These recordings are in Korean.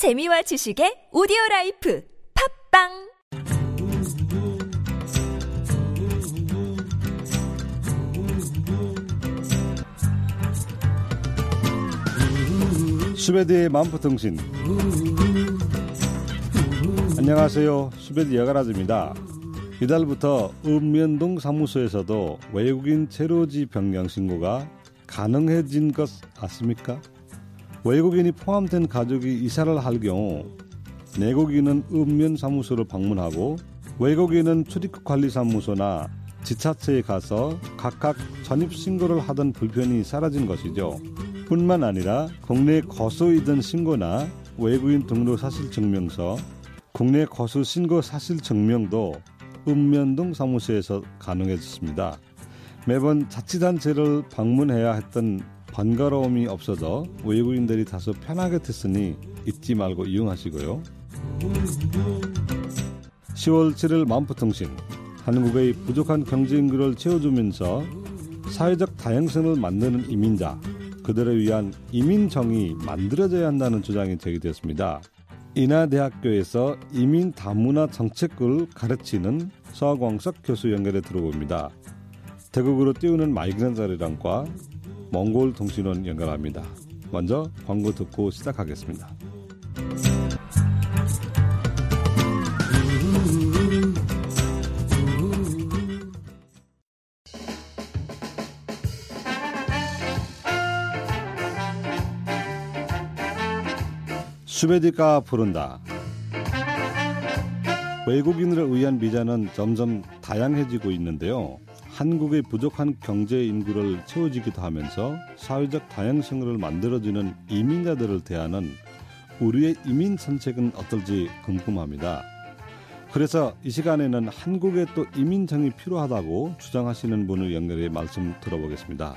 재미와 지식의 오디오 라이프 팟빵! 수베디의 만포통신. 안녕하세요. 수베드 여가라즈입니다. 이달부터 읍면동 사무소에서도 외국인 체류지 변경 신고가 가능해진 것 아십니까? 외국인이 포함된 가족이 이사를 할 경우 내국인은 읍면 사무소를 방문하고 외국인은 출입국 관리 사무소나 지자체에 가서 각각 전입 신고를 하던 불편이 사라진 것이죠. 뿐만 아니라 국내 거소이던 신고나 외국인 등록 사실 증명서, 국내 거소 신고 사실 증명도 읍면동 사무소에서 가능해졌습니다. 매번 자치단체를 방문해야 했던 번거로움이 없어져 외국인들이 다소 편하게 됐으니 잊지 말고 이용하시고요. 10월 7일 만포통신 한국의 부족한 경제 인구를 채워주면서 사회적 다양성을 만드는 이민자 그들을 위한 이민정이 만들어져야 한다는 주장이 제기되었습니다. 인하대학교에서 이민 다문화 정책을 가르치는 서광석 교수 연결해 들어봅니다. 대국으로 띄우는 마이그런 자리랑과 몽골 통신원 연결합니다. 먼저 광고 듣고 시작하겠습니다. 수베디가 부른다. 외국인을 위한 비자는 점점 다양해지고 있는데요. 한국의 부족한 경제 인구를 채워지기도 하면서 사회적 다양성을 만들어주는 이민자들을 대하는 우리의 이민 정책은 어떨지 궁금합니다. 그래서 이 시간에는 한국에 또 이민정이 필요하다고 주장하시는 분을 연결해 말씀 들어보겠습니다.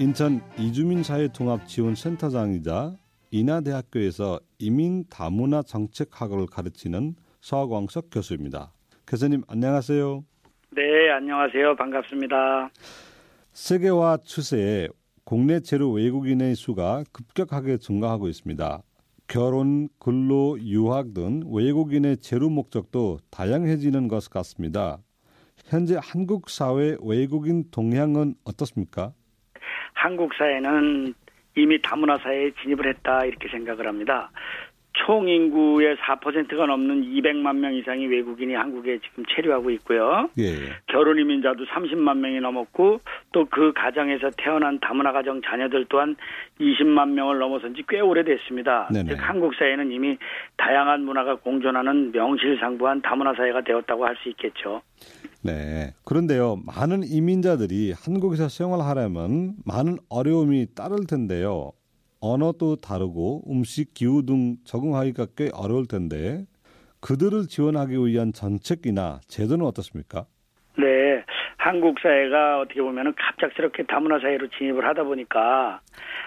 인천 이주민사회통합지원센터장이자 인하대학교에서 이민 다문화 정책학을 가르치는 서광석 교수입니다. 교수님 안녕하세요. 네, 안녕하세요. 반갑습니다. 세계화 추세에 국내 체류 외국인의 수가 급격하게 증가하고 있습니다. 결혼, 근로, 유학 등 외국인의 체류 목적도 다양해지는 것 같습니다. 현재 한국 사회 외국인 동향은 어떻습니까? 한국 사회는 이미 다문화 사회에 진입을 했다 이렇게 생각을 합니다. 총 인구의 4%가 넘는 200만 명 이상이 외국인이 한국에 지금 체류하고 있고요. 예. 결혼 이민자도 30만 명이 넘었고 또 그 가정에서 태어난 다문화 가정 자녀들 또한 20만 명을 넘어선 지 꽤 오래됐습니다. 네네. 즉 한국 사회는 이미 다양한 문화가 공존하는 명실상부한 다문화 사회가 되었다고 할 수 있겠죠. 네. 그런데요, 많은 이민자들이 한국에서 생활하려면 많은 어려움이 따를 텐데요. 언어도 다르고 음식, 기후 등 적응하기가 꽤 어려울 텐데 그들을 지원하기 위한 정책이나 제도는 어떻습니까? 네. 한국 사회가 어떻게 보면은 갑작스럽게 다문화 사회로 진입을 하다 보니까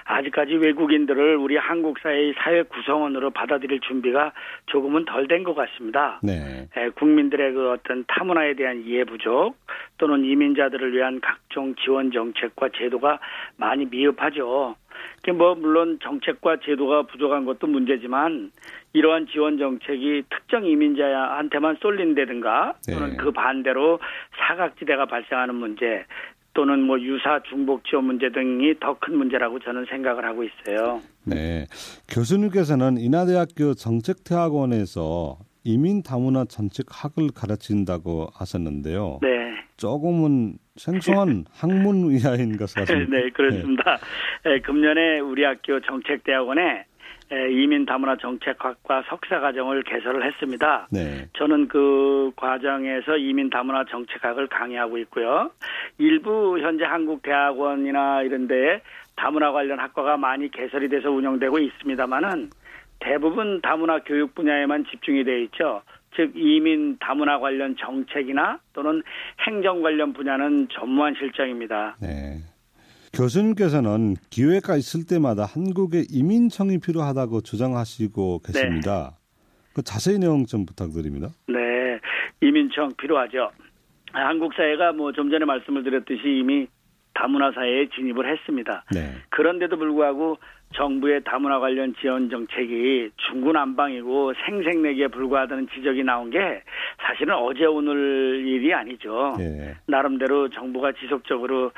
아직까지 외국인들을 우리 한국 사회의 사회 구성원으로 받아들일 준비가 조금은 덜 된 것 같습니다. 네. 에, 국민들의 그 어떤 타문화에 대한 이해 부족 또는 이민자들을 위한 각종 지원 정책과 제도가 많이 미흡하죠. 그뭐 물론 정책과 제도가 부족한 것도 문제지만 이러한 지원 정책이 특정 이민자한테만 쏠린다든가 또는 네. 그 반대로 사각지대가 발생하는 문제 또는 뭐 유사 중복 지원 문제 등이 더 큰 문제라고 저는 생각을 하고 있어요. 네. 교수님께서는 인하대학교 정책대학원에서 이민 다문화 정책학을 가르친다고 하셨는데요. 네. 조금은 생소한 학문 이하인 것 같습니다. 네, 그렇습니다. 에, 금년에 우리 학교 정책대학원에 에, 이민 다문화 정책학과 석사 과정을 개설을 했습니다. 네. 저는 그 과정에서 이민 다문화 정책학을 강의하고 있고요. 일부 현재 한국 대학원이나 이런 데에 다문화 관련 학과가 많이 개설이 돼서 운영되고 있습니다만은 대부분 다문화 교육 분야에만 집중이 되어 있죠. 즉 이민 다문화 관련 정책이나 또는 행정 관련 분야는 전무한 실정입니다. 네. 교수님께서는 기회가 있을 때마다 한국에 이민청이 필요하다고 주장하시고 계십니다. 그 자세히 내용 좀 부탁드립니다. 네, 이민청 필요하죠. 한국 사회가 뭐 좀 전에 말씀을 드렸듯이 이미 다문화 사회에 진입을 했습니다. 네. 그런데도 불구하고 정부의 다문화 관련 지원 정책이 중구난방이고 생색내기에 불과하다는 지적이 나온 게 사실은 어제 오늘 일이 아니죠. 예. 나름대로 정부가 지속적으로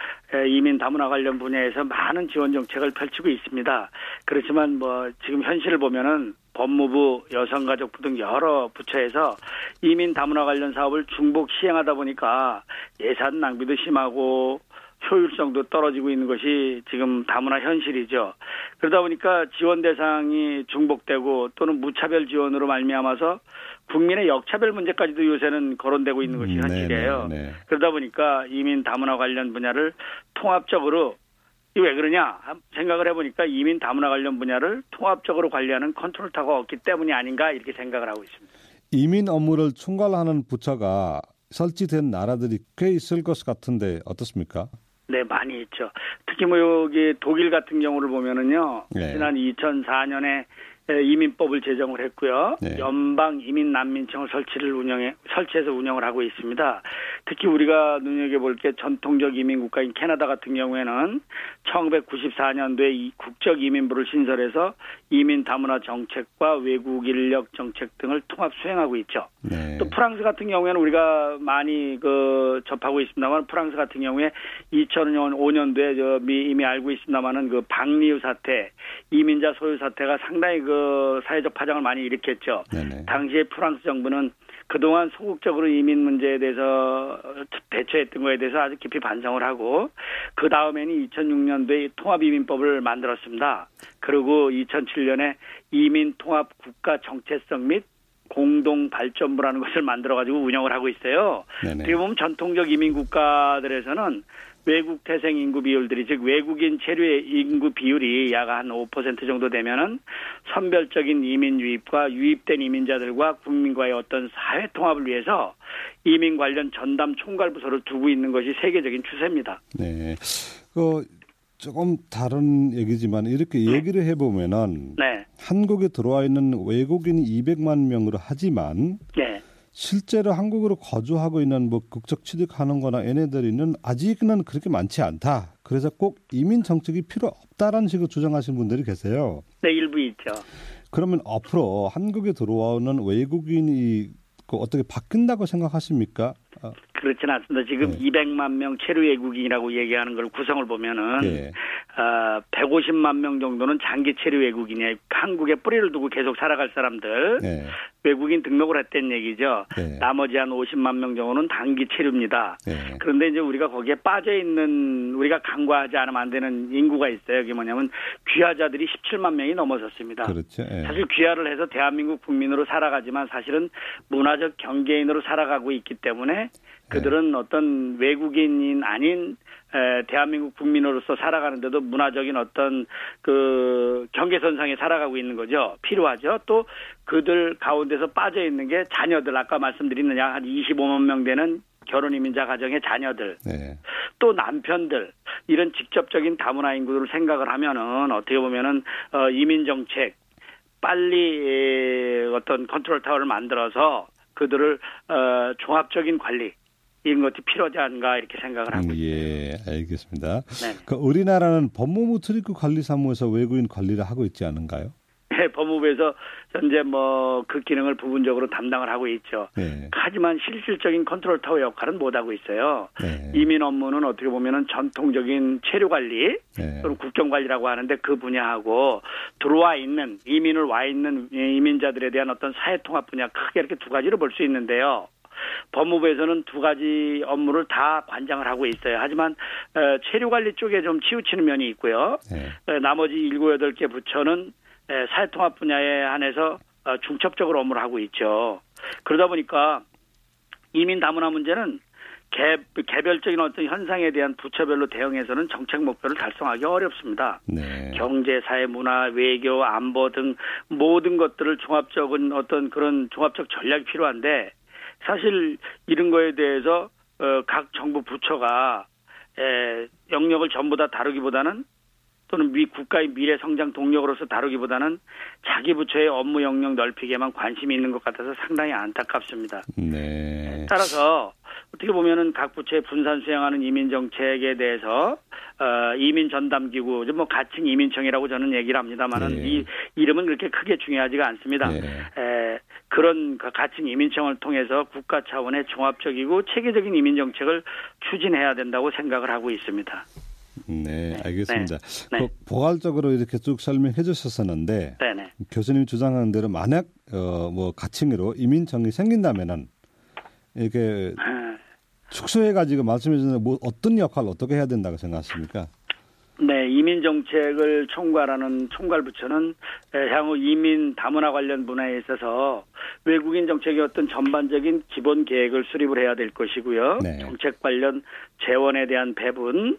이민 다문화 관련 분야에서 많은 지원 정책을 펼치고 있습니다. 그렇지만 뭐 지금 현실을 보면은 법무부, 여성가족부 등 여러 부처에서 이민 다문화 관련 사업을 중복 시행하다 보니까 예산 낭비도 심하고 효율성도 떨어지고 있는 것이 지금 다문화 현실이죠. 그러다 보니까 지원 대상이 중복되고 또는 무차별 지원으로 말미암아서 국민의 역차별 문제까지도 요새는 거론되고 있는 것이 음, 현실이에요. 네, 네, 네. 그러다 보니까 이민 다문화 관련 분야를 통합적으로 이게 왜 그러냐 생각을 해보니까 이민 다문화 관련 분야를 통합적으로 관리하는 컨트롤 타워가 없기 때문이 아닌가 이렇게 생각을 하고 있습니다. 이민 업무를 총괄하는 부처가 설치된 나라들이 꽤 있을 것 같은데 어떻습니까? 네, 많이 있죠. 특히 뭐 여기 독일 같은 경우를 보면은요. 네. 지난 2004년에 이민법을 제정을 했고요. 네. 연방 이민 난민청을 설치를 운영해 설치해서 운영을 하고 있습니다. 특히 우리가 눈여겨 볼 게 전통적 이민 국가인 캐나다 같은 경우에는 1994년도에 이 국적 이민부를 신설해서 이민 다문화 정책과 외국 인력 정책 등을 통합 수행하고 있죠. 네. 또 프랑스 같은 경우에는 우리가 많이 그 접하고 있습니다만 프랑스 같은 경우에 2005년도에 저 미, 이미 알고 있습니다만은 그 박리우 사태, 이민자 소유 사태가 상당히 그 사회적 파장을 많이 일으켰죠. 네네. 당시에 프랑스 정부는 그동안 소극적으로 이민 문제에 대해서 대처했던 거에 대해서 아주 깊이 반성을 하고 그 다음에는 2006년도에 통합 이민법을 만들었습니다. 그리고 2007년에 이민 통합 국가 정체성 및 공동 발전부라는 것을 만들어 가지고 운영을 하고 있어요. 네네. 어떻게 보면 전통적 이민 국가들에서는 외국 태생 인구 비율들이 즉 외국인 체류 인구 비율이 약 한 5% 정도 되면은 선별적인 이민 유입과 유입된 이민자들과 국민과의 어떤 사회 통합을 위해서 이민 관련 전담 총괄 부서를 두고 있는 것이 세계적인 추세입니다. 네. 그 조금 다른 얘기지만 이렇게 얘기를 해보면은 네. 한국에 들어와 있는 외국인이 200만 명으로 하지만 네. 실제로 한국으로 거주하고 있는 뭐 국적 취득하는 거나 얘네들이는 아직은 그렇게 많지 않다. 그래서 꼭 이민 정책이 필요 없다라는 식으로 주장하시는 분들이 계세요. 네, 일부 있죠. 그러면 앞으로 한국에 들어오는 외국인이 그 어떻게 바뀐다고 생각하십니까? 아, 그렇지는 않습니다. 지금 네. 200만 명 체류 외국인이라고 얘기하는 걸 구성을 보면은 예. 어, 150만 명 정도는 장기 체류 외국인이에요. 한국에 뿌리를 두고 계속 살아갈 사람들 네. 외국인 등록을 했다는 얘기죠. 네. 나머지 한 50만 명 정도는 단기 체류입니다. 네. 그런데 이제 우리가 거기에 빠져 있는 우리가 간과하지 않으면 안 되는 인구가 있어요. 그게 뭐냐면 귀화자들이 17만 명이 넘어섰습니다. 그렇죠. 예. 사실 귀화를 해서 대한민국 국민으로 살아가지만 사실은 문화적 경계인으로 살아가고 있기 때문에 그들은 네. 어떤 외국인인 아닌 에, 대한민국 국민으로서 살아가는데도 문화적인 어떤 그 경계선상에 살아가고 있는 거죠. 필요하죠. 또 그들 가운데서 빠져 있는 게 자녀들 아까 말씀드린 약한 25만 명 되는 결혼 이민자 가정의 자녀들 네. 또 남편들 이런 직접적인 다문화 인구를 생각을 하면은 어떻게 보면은 어, 이민 정책 빨리 에, 어떤 컨트롤 타워를 만들어서 그들을 어, 종합적인 관리 이런 것이 필요하지 않은가 이렇게 생각을 하고 음, 있습니다. 예, 알겠습니다. 네. 그 우리나라는 법무부 출입국 관리사무에서 외국인 관리를 하고 있지 않은가요? 네, 법무부에서 현재 뭐 그 기능을 부분적으로 담당을 하고 있죠. 네. 하지만 실질적인 컨트롤 타워 역할은 못 하고 있어요. 네. 이민 업무는 어떻게 보면은 전통적인 체류 관리 네. 또는 국경 관리라고 하는데 그 분야하고 들어와 있는 이민을 와 있는 이민자들에 대한 어떤 사회 통합 분야 크게 이렇게 두 가지로 볼 수 있는데요. 법무부에서는 두 가지 업무를 다 관장을 하고 있어요. 하지만 어, 체류 관리 쪽에 좀 치우치는 면이 있고요. 네. 에, 나머지 일곱 여덟 개 부처는 에, 사회 통합 분야에 한해서 어, 중첩적으로 업무를 하고 있죠. 그러다 보니까 이민 다문화 문제는 개, 개별적인 어떤 현상에 대한 부처별로 대응해서는 정책 목표를 달성하기 어렵습니다. 네. 경제, 사회, 문화, 외교, 안보 등 모든 것들을 종합적인 어떤 그런 종합적 전략이 필요한데 사실 이런 거에 대해서 어, 각 정부 부처가 에, 영역을 전부 다 다루기보다는 또는 미 국가의 미래 성장 동력으로서 다루기보다는 자기 부처의 업무 영역 넓히기에만 관심이 있는 것 같아서 상당히 안타깝습니다. 네. 따라서 어떻게 보면은 각 부처의 분산 수행하는 이민 정책에 대해서 어, 이민 전담 기구 뭐 가칭 이민청이라고 저는 얘기를 합니다만은 네. 이 이름은 그렇게 크게 중요하지가 않습니다. 네. 에, 그런 그 가칭 이민청을 통해서 국가 차원의 종합적이고 체계적인 이민 정책을 추진해야 된다고 생각을 하고 있습니다. 네, 알겠습니다. 네. 그 포괄적으로 이렇게 쭉 설명해 주셨었는데 네네. 교수님이 주장하는 대로 만약 어, 뭐 가칭으로 이민청이 생긴다면은 이렇게 아, 축소해 가지고 말씀해 주는 뭐 어떤 역할 어떻게 해야 된다고 생각하십니까? 네, 이민 정책을 총괄하는 총괄 부처는 에, 향후 이민 다문화 관련 분야에 있어서 외국인 정책의 어떤 전반적인 기본 계획을 수립을 해야 될 것이고요. 네. 정책 관련 재원에 대한 배분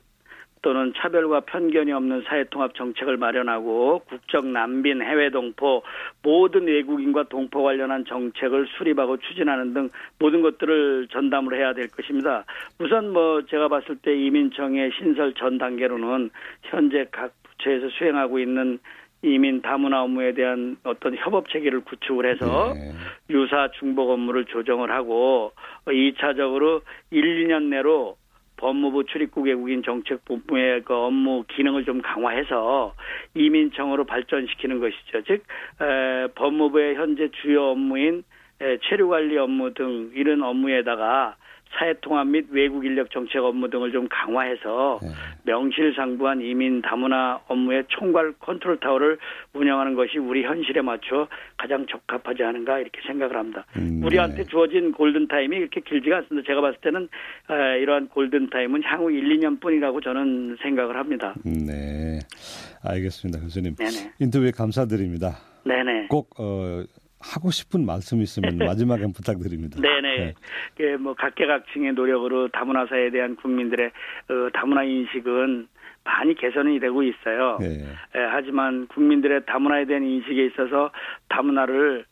또는 차별과 편견이 없는 사회통합 정책을 마련하고 국적 난민, 해외 동포 모든 외국인과 동포 관련한 정책을 수립하고 추진하는 등 모든 것들을 전담을 해야 될 것입니다. 우선 뭐 제가 봤을 때 이민청의 신설 전 단계로는 현재 각 부처에서 수행하고 있는 이민 다문화 업무에 대한 어떤 협업 체계를 구축을 해서 네. 유사 중복 업무를 조정을 하고 2차적으로 1, 2년 내로 법무부 출입국 외국인 정책 본부의 그 업무 기능을 좀 강화해서 이민청으로 발전시키는 것이죠. 즉 에, 법무부의 현재 주요 업무인 에, 체류 관리 업무 등 이런 업무에다가 사회통합 및 외국 인력 정책 업무 등을 좀 강화해서 네. 명실상부한 이민 다문화 업무의 총괄 컨트롤 타워를 운영하는 것이 우리 현실에 맞춰 가장 적합하지 않은가 이렇게 생각을 합니다. 음, 우리한테 네. 주어진 골든 타임이 그렇게 길지가 않습니다. 제가 봤을 때는 에, 이러한 골든 타임은 향후 1, 2년뿐이라고 저는 생각을 합니다. 네. 알겠습니다, 교수님. 네네. 인터뷰에 감사드립니다. 네네. 꼭 어, 하고 싶은 말씀 있으면 마지막에 부탁드립니다. 네네. 네. 그뭐 각계각층의 노력으로 다문화 사회에 대한 국민들의 어, 다문화 인식은 많이 개선이 되고 있어요. 네. 예, 하지만 국민들의 다문화에 대한 인식에 있어서 다문화를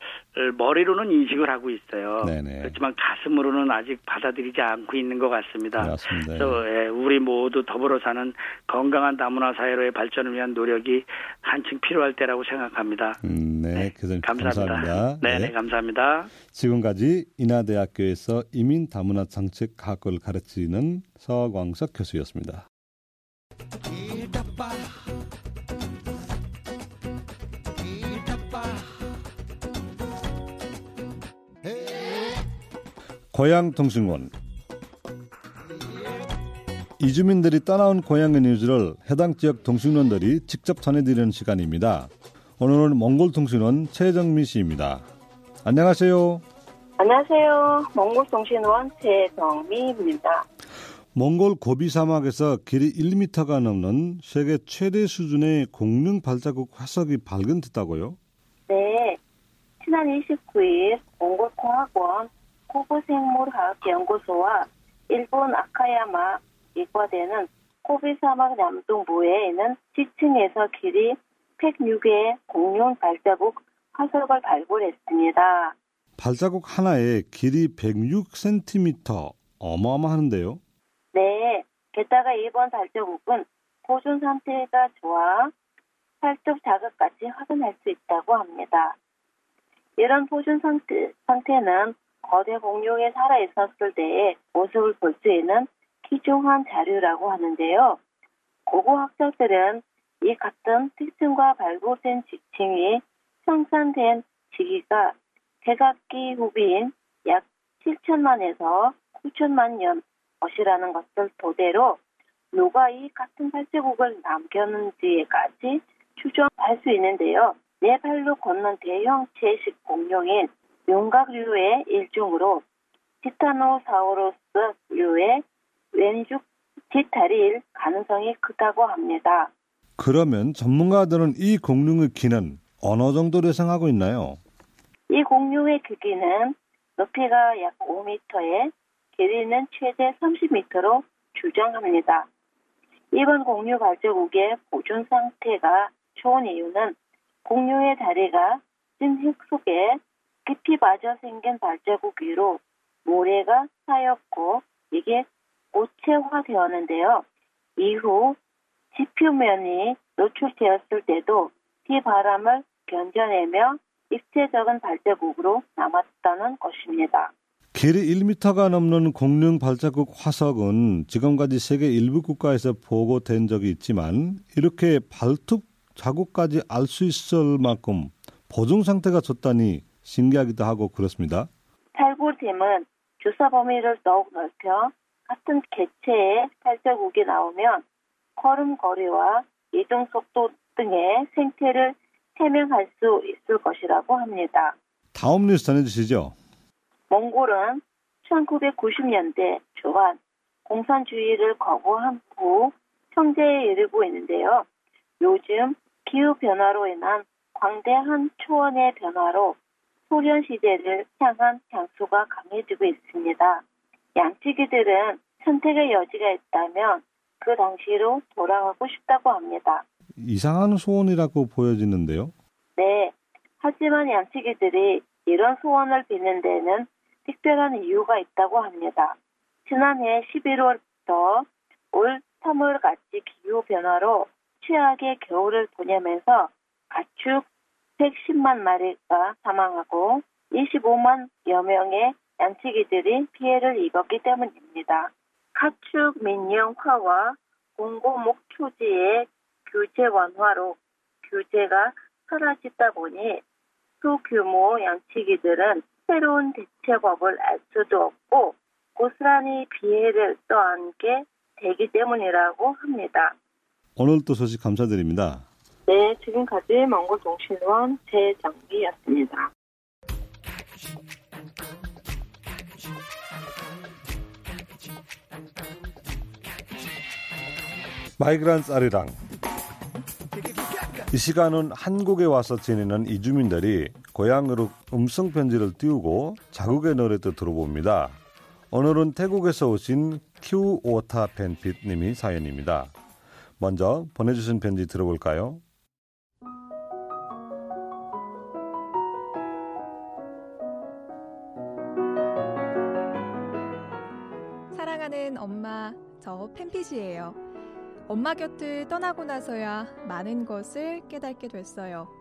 머리로는 인식을 하고 있어요. 네네. 그렇지만 가슴으로는 아직 받아들이지 않고 있는 것 같습니다. 네, 맞습니다. 그래서 예, 우리 모두 더불어 사는 건강한 다문화 사회로의 발전을 위한 노력이 한층 필요할 때라고 생각합니다. 음, 네, 교수님 감사합니다. 감사합니다. 네네, 네. 감사합니다. 지금까지 인하대학교에서 이민 다문화 정책 과학을 가르치는 서광석 교수였습니다. 고향 통신원 이주민들이 떠나온 고향의 뉴스를 해당 지역 통신원들이 직접 전해드리는 시간입니다. 오늘은 몽골 통신원 최정미 씨입니다. 안녕하세요. 안녕하세요. 몽골 통신원 최정미입니다. 몽골 고비 사막에서 길이 1m가 넘는 세계 최대 수준의 공룡 발자국 화석이 발견됐다고요? 네. 지난 29일 몽골 공학원 고고생물학연구소와 일본 아카야마 이과대는 고비 사막 남동부에 있는 지층에서 길이 106의 공룡 발자국 화석을 발굴했습니다. 발자국 하나에 길이 106cm 어마어마한데요. 네. 게다가 이번 발자국은 보존 상태가 좋아 팔뚝 자극까지 확인할 수 있다고 합니다. 이런 보존 상태, 상태는 거대 공룡이 살아있었을 때의 모습을 볼 수 있는 귀중한 자료라고 하는데요. 고고학자들은 이 같은 특징과 발굴된 지층이 생산된 시기가 백악기 후비인 약 7천만에서 9천만 년 것이라는 것을 토대로 누가 이 같은 발자국을 남겼는지까지 추정할 수 있는데요. 네 발로 걷는 대형 채식 공룡인 윤곽류의 일종으로 티타노사우루스류의 왼쪽 뒷다리일 가능성이 크다고 합니다. 그러면 전문가들은 이 공룡의 키는 어느 정도로 예상하고 있나요? 이 공룡의 크기는 높이가 약 5m에 길이는 최대 30m로 추정합니다. 이번 공룡 발자국의 보존 상태가 좋은 이유는 공룡의 다리가 찐 흙 속에 깊이 빠져 생긴 발자국 위로 모래가 쌓였고 이게 고체화되었는데요. 이후 지표면이 노출되었을 때도 비바람을 견뎌내며 입체적인 발자국으로 남았다는 것입니다. 길이 1m가 넘는 공룡 발자국 화석은 지금까지 세계 일부 국가에서 보고된 적이 있지만 이렇게 발톱 자국까지 알 수 있을 만큼 보존 상태가 좋다니 신기하기도 하고 그렇습니다. 탈골팀은 주사 범위를 더욱 넓혀 같은 개체의 발자국이 나오면 걸음걸이와 이동 속도 등의 생태를 해명할 수 있을 것이라고 합니다. 다음 뉴스 전해주시죠. 몽골은 1990년대 초반 공산주의를 거부한 후 형제에 이르고 있는데요. 요즘 기후 변화로 인한 광대한 초원의 변화로 소련 시대를 향한 향수가 강해지고 있습니다. 양치기들은 선택의 여지가 있다면 그 당시로 돌아가고 싶다고 합니다. 이상한 소원이라고 보여지는데요. 네. 하지만 양치기들이 이런 소원을 비는 데는 특별한 이유가 있다고 합니다. 지난해 11월부터 올 3월같이 기후 변화로 최악의 겨울을 보내면서 가축 110만 마리가 사망하고 25만여 명의 양치기들이 피해를 입었기 때문입니다. 가축 민영화와 공고목 초지의 규제 완화로 규제가 사라지다 보니 소규모 양치기들은 새로운 대책 법을 알 수도 없고 고스란히 피해를 떠안게 되기 때문이라고 합니다. 오늘도 소식 감사드립니다. 네, 지금까지 몽골 동신원 최정기였습니다. Migrant 아리랑 이 시간은 한국에 와서 지내는 이주민들이 고향으로 음성 편지를 띄우고 자국의 노래도 들어봅니다. 오늘은 태국에서 오신 큐 오타 펜핏 님의 사연입니다. 먼저 보내주신 편지 들어볼까요? 사랑하는 엄마, 저 펜핏이에요. 엄마 곁을 떠나고 나서야 많은 것을 깨닫게 됐어요.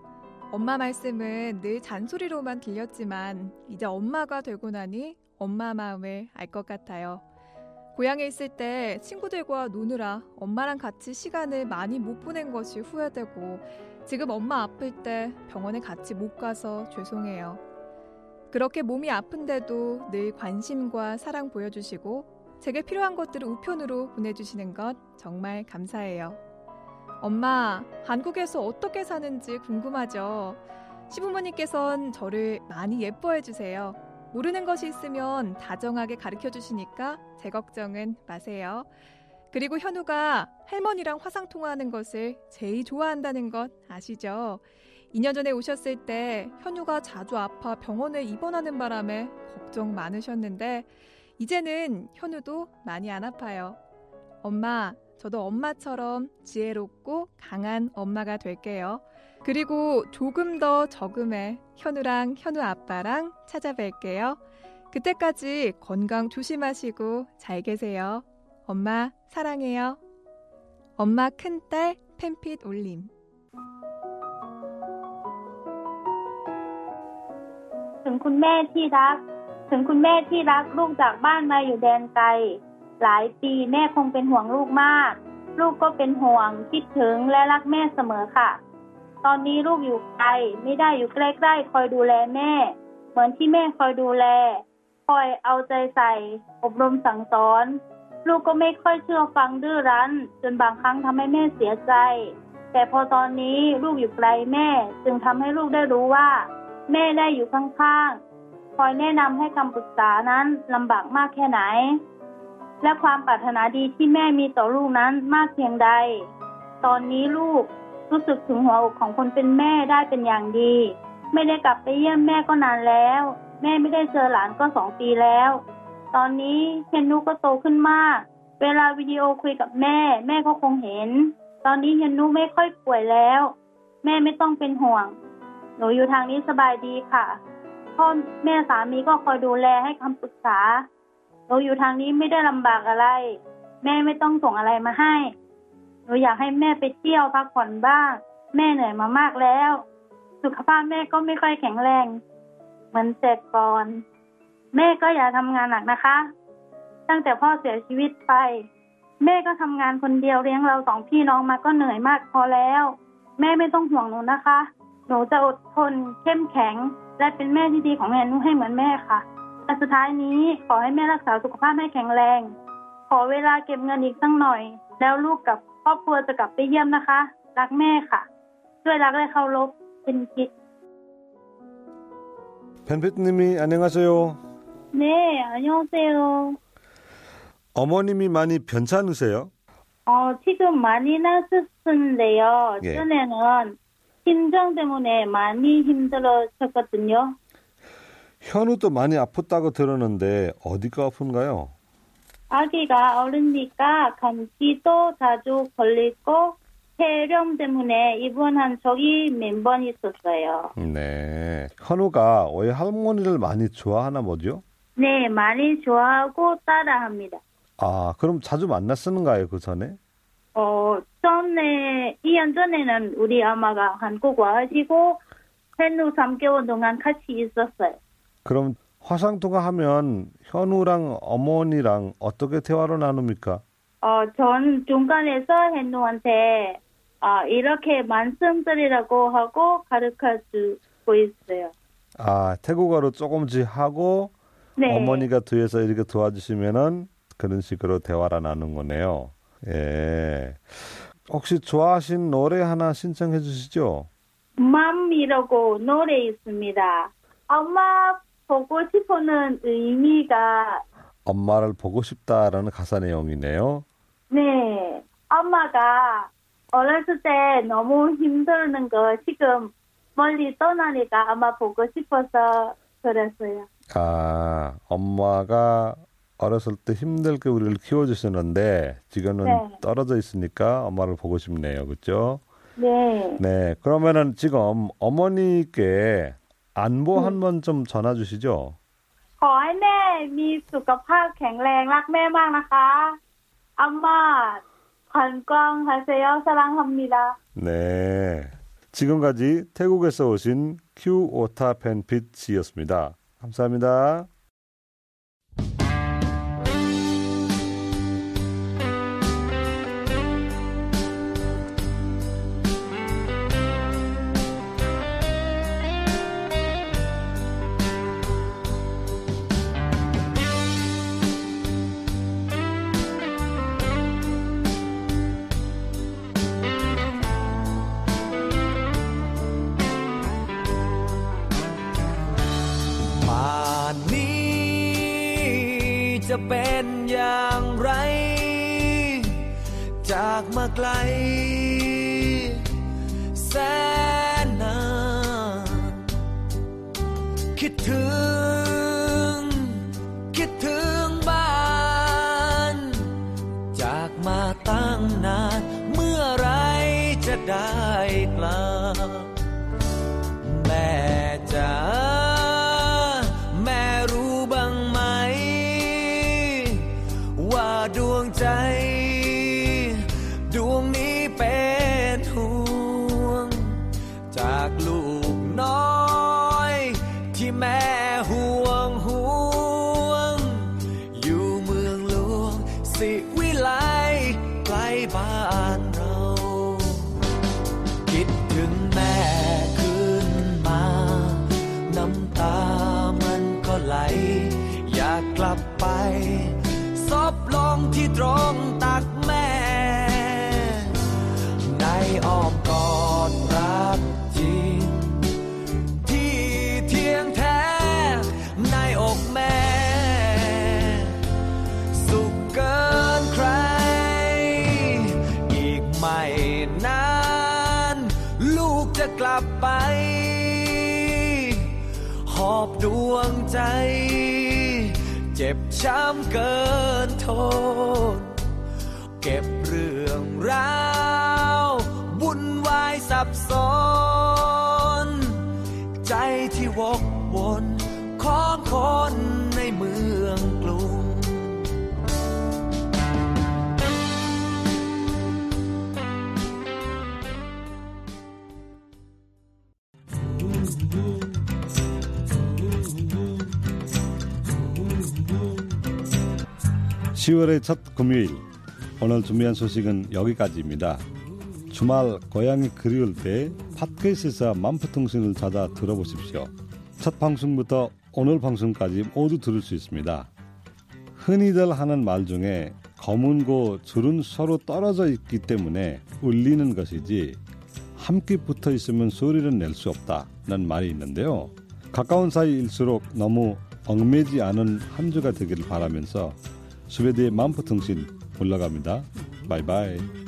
엄마 말씀은 늘 잔소리로만 들렸지만 이제 엄마가 되고 나니 엄마 마음을 알 것 같아요. 고향에 있을 때 친구들과 노느라 엄마랑 같이 시간을 많이 못 보낸 것이 후회되고 지금 엄마 아플 때 병원에 같이 못 가서 죄송해요. 그렇게 몸이 아픈데도 늘 관심과 사랑 보여주시고 제게 필요한 것들을 우편으로 보내주시는 것 정말 감사해요. 엄마, 한국에서 어떻게 사는지 궁금하죠? 시부모님께선 저를 많이 예뻐해 주세요. 모르는 것이 있으면 다정하게 가르쳐 주시니까 제 걱정은 마세요. 그리고 현우가 할머니랑 화상 통화하는 것을 제일 좋아한다는 것 아시죠? 2년 전에 오셨을 때 현우가 자주 아파 병원에 입원하는 바람에 걱정 많으셨는데 이제는 현우도 많이 안 아파요. 엄마, 저도 엄마처럼 지혜롭고 강한 엄마가 될게요. 그리고 조금 더 적음에 현우랑 현우 아빠랑 찾아뵐게요. 그때까지 건강 조심하시고 잘 계세요. 엄마 사랑해요. 엄마 큰딸 팬핏 올림. ถึงคุณแม่ที่รัก ถึงคุณแม่ที่รักลูกจากบ้านมาอยู่แดนไกล หลายปีแม่คงเป็นห่วงลูกมาก ลูกก็เป็นห่วงคิดถึงและรักแม่เสมอค่ะ ตอนนี้ลูกอยู่ไกลไม่ได้อยู่ใกล้ๆคอยดูแลแม่ เหมือนที่แม่คอยดูแล คอยเอาใจใส่ อบรมสั่งสอน ลูกก็ไม่ค่อยเชื่อฟังดื้อรั้น จนบางครั้งทำให้แม่เสียใจ แต่พอตอนนี้ลูกอยู่ไกลแม่ จึงทำให้ลูกได้รู้ว่า แม่ได้อยู่ข้างๆคอยแนะนำให้คำปรึกษานั้นลำบากมากแค่ไหน และความปรารถนาดีที่แม่มีต่อลูกนั้นมากเพียงใด ตอนนี้ลูกรู้สึกถึงหัวอกของคนเป็นแม่ได้เป็นอย่างดี ไม่ได้กลับไปเยี่ยมแม่ก็นานแล้ว แม่ไม่ได้เจอหลานก็สองปีแล้ว ตอนนี้เฮนนุก็โตขึ้นมาก เวลาวิดีโอคุยกับแม่ แม่ก็คงเห็น ตอนนี้เฮนนุไม่ค่อยป่วยแล้ว แม่ไม่ต้องเป็นห่วง หนูอยู่ทางนี้สบายดีค่ะพ่อแม่สามีก็คอยดูแลให้คำปรึกษา หนูอยู่ทางนี้ไม่ได้ลำบากอะไร แม่ไม่ต้องส่งอะไรมาให้ หนูอยากให้แม่ไปเที่ยวพักผ่อนบ้าง แม่เหนื่อยมามากแล้ว สุขภาพแม่ก็ไม่ค่อยแข็งแรง เหมือนแต่ก่อน แม่ก็อย่าทำงานหนักนะคะ ตั้งแต่พ่อเสียชีวิตไป แม่ก็ทำงานคนเดียวเลี้ยงเราสองพี่น้องมาก็เหนื่อยมากพอแล้ว แม่ไม่ต้องห่วงหนูนะคะ หนูจะอดทนเข้มแข็ง และเป็นแม่ที่ดีของแม่หนูให้เหมือนแม่ค่ะ แต่สุดท้ายนี้ขอให้แม่รักษาสุขภาพให้แข็งแรง ขอเวลาเก็บเงินอีกสักหน่อย แล้วลูกกับครอบครัวจะกลับไปเยี่ยมนะคะ รักแม่ค่ะ ช่วยรักและเคารพเป็นคิด 펜피트님이 안녕하세요. 네, 안녕하세요. 어머님이 많이 괜찮으세요? 어, 지금 많이 나셨는데요. 예. 전에는 심장 때문에 많이 힘들어졌거든요. 현우도 많이 아팠다고 들었는데 어디가 아픈가요? 아기가 어리니까 감기도 자주 걸리고 폐렴 때문에 입원한 적이 몇 번 있었어요. 네. 현우가 왜 할머니를 많이 좋아하나 보죠? 네, 많이 좋아하고 따라합니다. 아, 그럼 자주 만났었는가요, 그 전에? 어, 전에, 2년 전에는 우리 엄마가 한국 와가지고 현우 3개월 동안 같이 있었어요. 그럼 화상통화 하면 현우랑 어머니랑 어떻게 대화를 나눕니까? 어, 전 중간에서 현우한테 아, 이렇게 말씀드리라고 하고 가르쳐 주고 있어요. 아, 태국어로 조금씩 하고 네. 어머니가 뒤에서 이렇게 도와주시면은 그런 식으로 대화를 나누는 거네요. 예. 혹시 좋아하신 노래 하나 신청해 주시죠? 맘이라고 노래 있습니다. 엄마 보고 싶어는 의미가 엄마를 보고 싶다라는 가사 내용이네요. 네. 엄마가 어렸을 때 너무 힘드는 거 지금 멀리 떠나니까 아마 보고 싶어서 그랬어요. 아, 엄마가 어렸을 때 힘들게 우리를 키워주시는데 지금은 네. 떨어져 있으니까 엄마를 보고 싶네요. 그렇죠? 네. 네. 그러면은 지금 어머니께 안부 한 번 좀 전화 주시죠. ขอให้แม่มีสุขภาพแข็งแรงรักแม่มากนะคะอาม่า건강하세요 사랑합니다. 네. 지금까지 태국에서 오신 큐 오타 펜핏 씨였습니다. 감사합니다. 「 จะเป็นอย่างไร จากมาไกลแสน อบดวงใจ เจ็บช้ำเกินทน เก็บเรื่องราววุ่นวายสับสน ใจที่วกวนของคน 10월의 첫 금요일 오늘 준비한 소식은 여기까지입니다. 주말 고향이 그리울 때 팟캐스트에서 만프통신을 찾아 들어보십시오. 첫 방송부터 오늘 방송까지 모두 들을 수 있습니다. 흔히들 하는 말 중에 검은 고 줄은 서로 떨어져 있기 때문에 울리는 것이지 함께 붙어 있으면 소리를 낼 수 없다는 말이 있는데요. 가까운 사이일수록 너무 얽매지 않은 한 주가 되기를 바라면서 스웨드의 만포통신 올라갑니다. 바이바이.